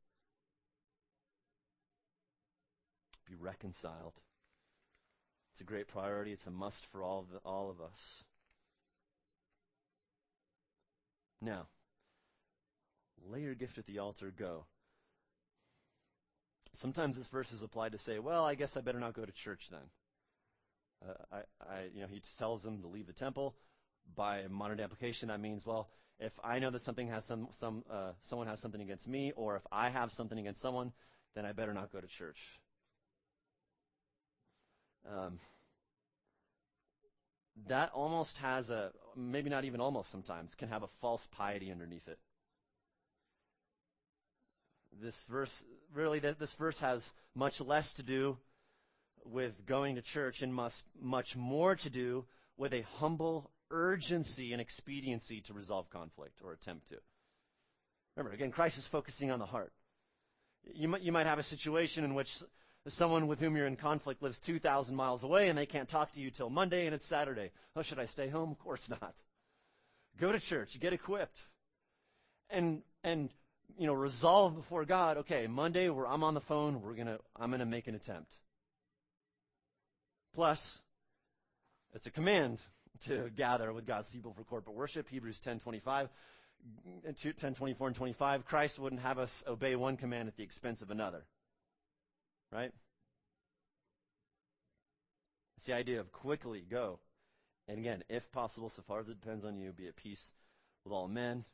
Be reconciled. It's a great priority. It's a must for all of, the, all of us. Now, lay your gift at the altar, go. Sometimes this verse is applied to say, well, I guess I better not go to church then. Uh, I, I, you know, he tells them to leave the temple. By modern application, that means, well, if I know that something has some, some, uh, someone has something against me, or if I have something against someone, then I better not go to church. Um, that almost has a, maybe not even almost sometimes, can have a false piety underneath it. This verse, really, this verse has much less to do with going to church and must, much more to do with a humble urgency and expediency to resolve conflict or attempt to. Remember, again, Christ is focusing on the heart. You might, you might have a situation in which someone with whom you're in conflict lives 2,000 miles away and they can't talk to you till Monday and it's Saturday. Oh, should I stay home? Of course not. Go to church, get equipped. And, and, you know, resolve before God, okay, Monday where I'm on the phone, we're gonna, I'm gonna make an attempt. Plus, it's a command to gather with God's people for corporate worship. Hebrews 10 25, 10 24 and 25. Christ wouldn't have us obey one command at the expense of another. Right? It's the idea of quickly go. And again, if possible, so far as it depends on you, be at peace with all men.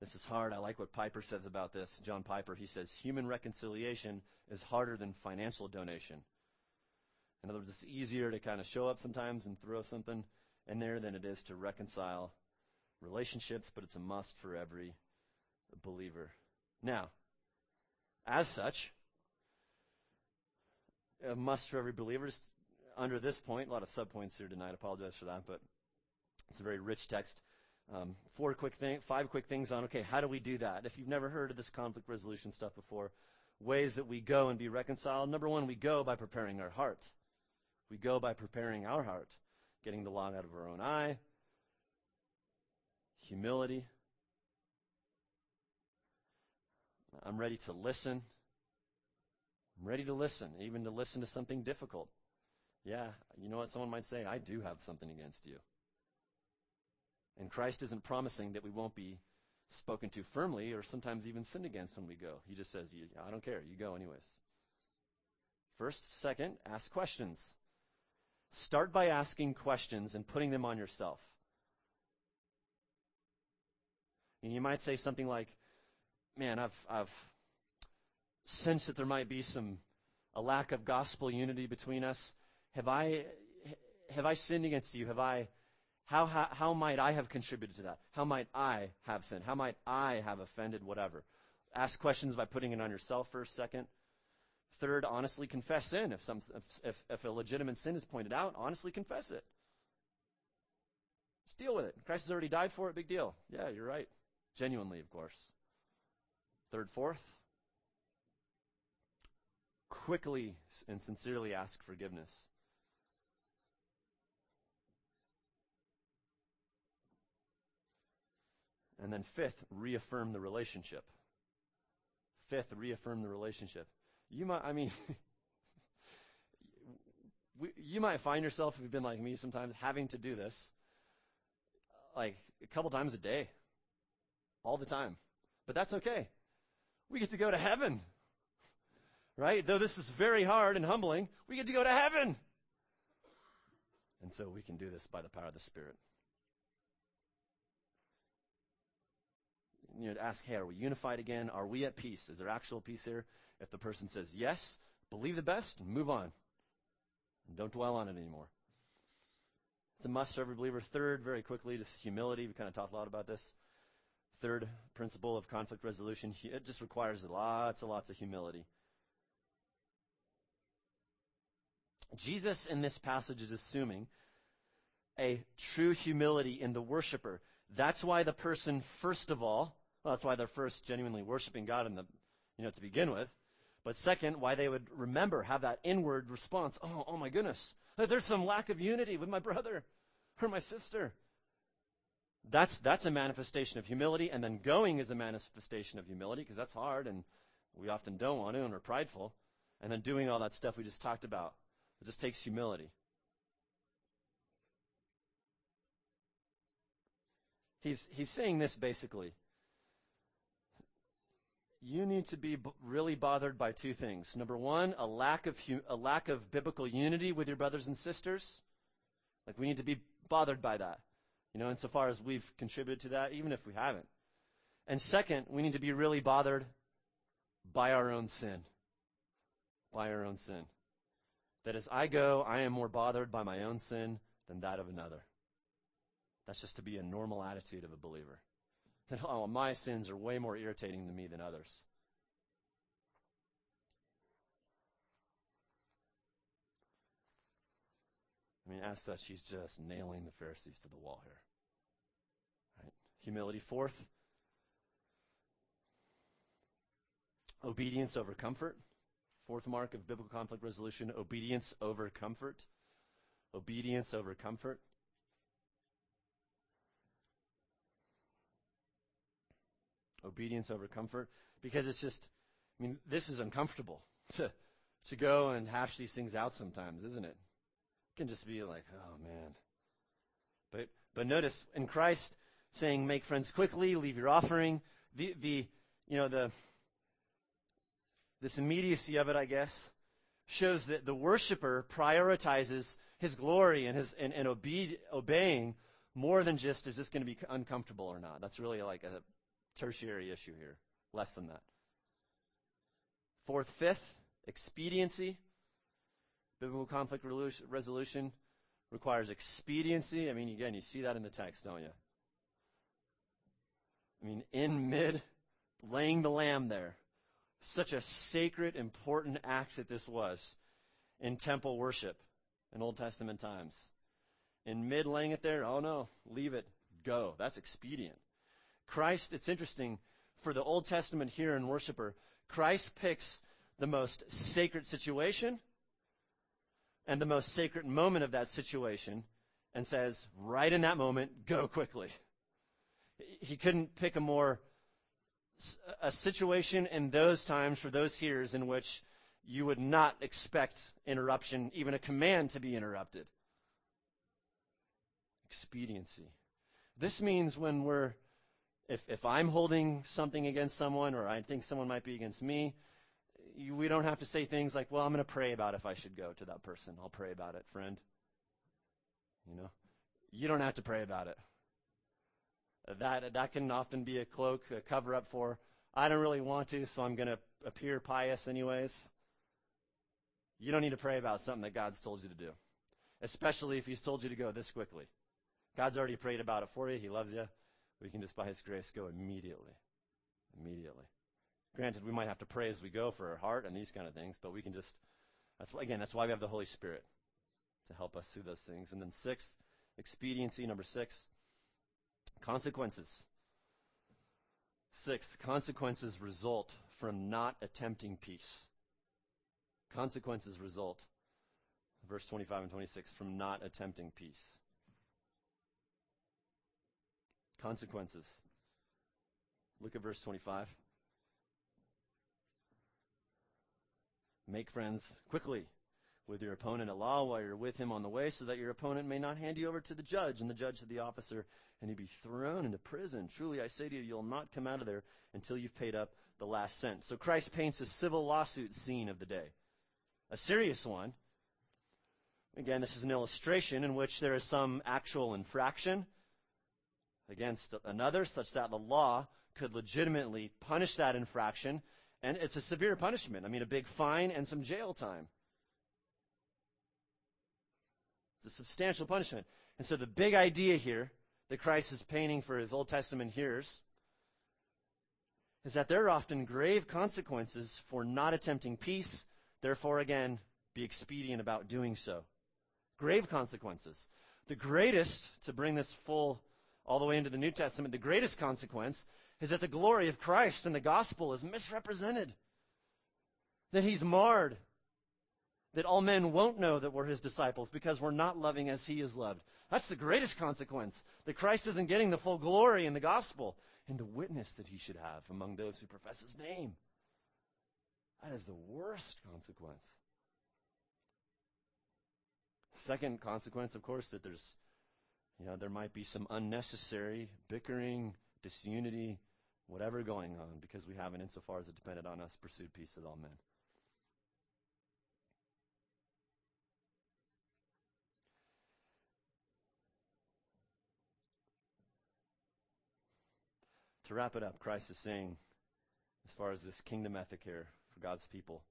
This is hard. I like what Piper says about this. John Piper, he says, human reconciliation is harder than financial donation. In other words, it's easier to kind of show up sometimes and throw something in there than it is to reconcile relationships, but it's a must for every believer. Now, as such, a must for every believer. Under this point, a lot of subpoints here tonight. I apologize for that, but it's a very rich text. Um, four quick thing, five quick things on. Okay, how do we do that? If you've never heard of this conflict resolution stuff before, ways that we go and be reconciled. Number one, we go by preparing our heart. We go by preparing our heart, getting the log out of our own eye, humility. I'm ready to listen. I'm ready to listen, even to listen to something difficult. Yeah, you know what? Someone might say, I do have something against you. And Christ isn't promising that we won't be spoken to firmly or sometimes even sinned against when we go. He just says, I don't care. You go anyways. First, second, ask questions. Start by asking questions and putting them on yourself. And you might say something like, Man, I've, I've sensed that there might be some a lack of gospel unity between us. Have I have I sinned against you? Have I how, how, how might I have contributed to that? How might I have sinned? How might I have offended? Whatever. Ask questions by putting it on yourself first, second. Third, honestly confess sin. If, some, if, if a legitimate sin is pointed out, honestly confess it. Let's deal with it. Christ has already died for it. Big deal. Yeah, you're right. Genuinely, of course. Third, fourth, quickly and sincerely ask forgiveness. And then fifth, reaffirm the relationship. Fifth, reaffirm the relationship. You might, I mean, we, you might find yourself, if you've been like me sometimes, having to do this like a couple times a day, all the time. But that's okay. We get to go to heaven. Right? Though this is very hard and humbling, we get to go to heaven. And so we can do this by the power of the Spirit. You know, ask, hey, are we unified again? Are we at peace? Is there actual peace here? If the person says yes, believe the best and move on. And don't dwell on it anymore. It's a must for every believer. Third, very quickly, just humility. We kind of talked a lot about this. Third principle of conflict resolution, it just requires lots and lots of humility. Jesus in this passage is assuming a true humility in the worshiper. That's why the person, first of all, well, that's why they're first genuinely worshiping God in the, you know, to begin with. But second, why they would remember, have that inward response. Oh, oh my goodness. There's some lack of unity with my brother or my sister. That's, that's a manifestation of humility. And then going is a manifestation of humility because that's hard and we often don't want to and we're prideful. And then doing all that stuff we just talked about. It just takes humility. He's, he's saying this basically you need to be b- really bothered by two things. Number one, a lack of hu- a lack of biblical unity with your brothers and sisters. Like we need to be bothered by that. You know, insofar as we've contributed to that, even if we haven't. And second, we need to be really bothered by our own sin. By our own sin. That as I go, I am more bothered by my own sin than that of another. That's just to be a normal attitude of a believer. That, oh, my sins are way more irritating to me than others. I mean, as such, he's just nailing the Pharisees to the wall here. Right? Humility. Fourth, obedience over comfort. Fourth mark of biblical conflict resolution obedience over comfort. Obedience over comfort. Obedience over comfort. Because it's just, I mean, this is uncomfortable to, to go and hash these things out sometimes, isn't it? It can just be like, oh man. But, but notice in Christ saying, make friends quickly, leave your offering, the, the, you know, the, this immediacy of it, I guess, shows that the worshiper prioritizes his glory and his and, and obe- obeying more than just is this going to be uncomfortable or not. That's really like a tertiary issue here, less than that. Fourth, fifth, expediency. Biblical conflict resolution requires expediency. I mean, again, you see that in the text, don't you? I mean, in mid, laying the lamb there. Such a sacred, important act that this was in temple worship in Old Testament times. In mid laying it there, oh no, leave it, go. That's expedient. Christ, it's interesting, for the Old Testament here and worshiper, Christ picks the most sacred situation and the most sacred moment of that situation and says, right in that moment, go quickly. He couldn't pick a more a situation in those times for those hearers in which you would not expect interruption, even a command to be interrupted. Expediency. This means when we're, if, if I'm holding something against someone or I think someone might be against me, you, we don't have to say things like, well, I'm going to pray about if I should go to that person. I'll pray about it, friend. You know, you don't have to pray about it that that can often be a cloak, a cover up for I don't really want to, so I'm going to appear pious anyways. You don't need to pray about something that God's told you to do, especially if He's told you to go this quickly. God's already prayed about it for you. He loves you. We can just, by His grace, go immediately. Immediately. Granted, we might have to pray as we go for our heart and these kind of things, but we can just, that's why, again, that's why we have the Holy Spirit to help us through those things. And then sixth, expediency, number six, Consequences. Six, consequences result from not attempting peace. Consequences result, verse 25 and 26, from not attempting peace. Consequences. Look at verse 25. Make friends quickly with your opponent at law while you're with him on the way, so that your opponent may not hand you over to the judge, and the judge to the officer, and you be thrown into prison. Truly, I say to you, you'll not come out of there until you've paid up the last cent. So Christ paints a civil lawsuit scene of the day, a serious one. Again, this is an illustration in which there is some actual infraction against another, such that the law could legitimately punish that infraction, and it's a severe punishment. I mean, a big fine and some jail time. It's a substantial punishment. And so the big idea here that Christ is painting for his Old Testament hearers is that there are often grave consequences for not attempting peace, therefore, again, be expedient about doing so. Grave consequences. The greatest, to bring this full all the way into the New Testament, the greatest consequence is that the glory of Christ and the gospel is misrepresented, that he's marred, that all men won't know that we're his disciples because we're not loving as he is loved. That's the greatest consequence. That Christ isn't getting the full glory in the gospel and the witness that he should have among those who profess his name. That is the worst consequence. Second consequence, of course, that there's, you know, there might be some unnecessary bickering, disunity, whatever going on, because we haven't, insofar as it depended on us, pursued peace with all men. To wrap it up, Christ is saying, as far as this kingdom ethic here for God's people,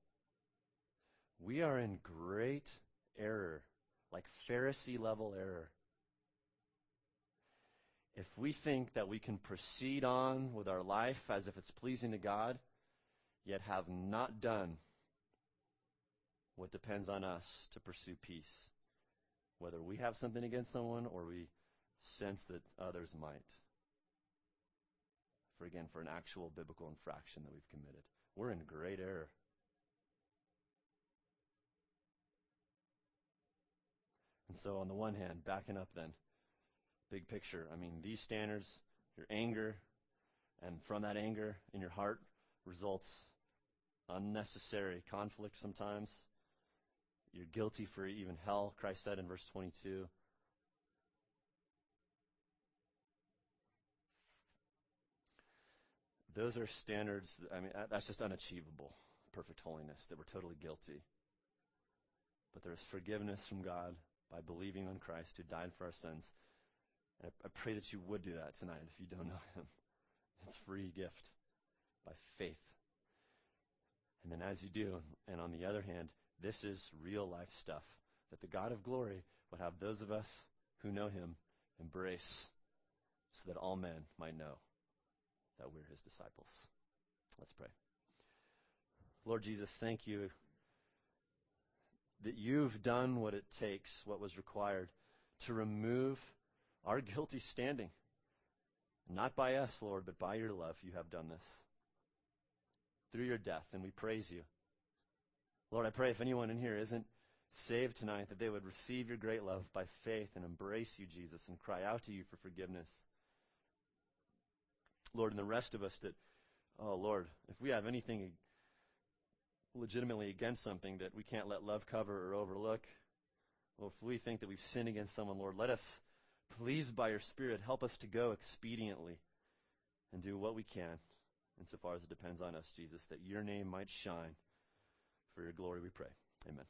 we are in great error, like Pharisee level error. If we think that we can proceed on with our life as if it's pleasing to God, yet have not done what depends on us to pursue peace, whether we have something against someone or we sense that others might for again for an actual biblical infraction that we've committed. We're in great error. And so on the one hand, backing up then, big picture, I mean these standards, your anger, and from that anger in your heart results unnecessary conflict sometimes. You're guilty for even hell, Christ said in verse 22. Those are standards, I mean, that's just unachievable, perfect holiness, that we're totally guilty. But there is forgiveness from God by believing on Christ who died for our sins. And I, I pray that you would do that tonight if you don't know Him. It's free gift by faith. And then as you do, and on the other hand, this is real life stuff that the God of glory would have those of us who know Him embrace so that all men might know that we're his disciples. Let's pray. Lord Jesus, thank you that you've done what it takes, what was required, to remove our guilty standing. Not by us, Lord, but by your love, you have done this. Through your death, and we praise you. Lord, I pray if anyone in here isn't saved tonight, that they would receive your great love by faith and embrace you, Jesus, and cry out to you for forgiveness. Lord, and the rest of us that, oh, Lord, if we have anything legitimately against something that we can't let love cover or overlook, well, if we think that we've sinned against someone, Lord, let us, please, by your Spirit, help us to go expediently and do what we can, insofar as it depends on us, Jesus, that your name might shine. For your glory we pray. Amen.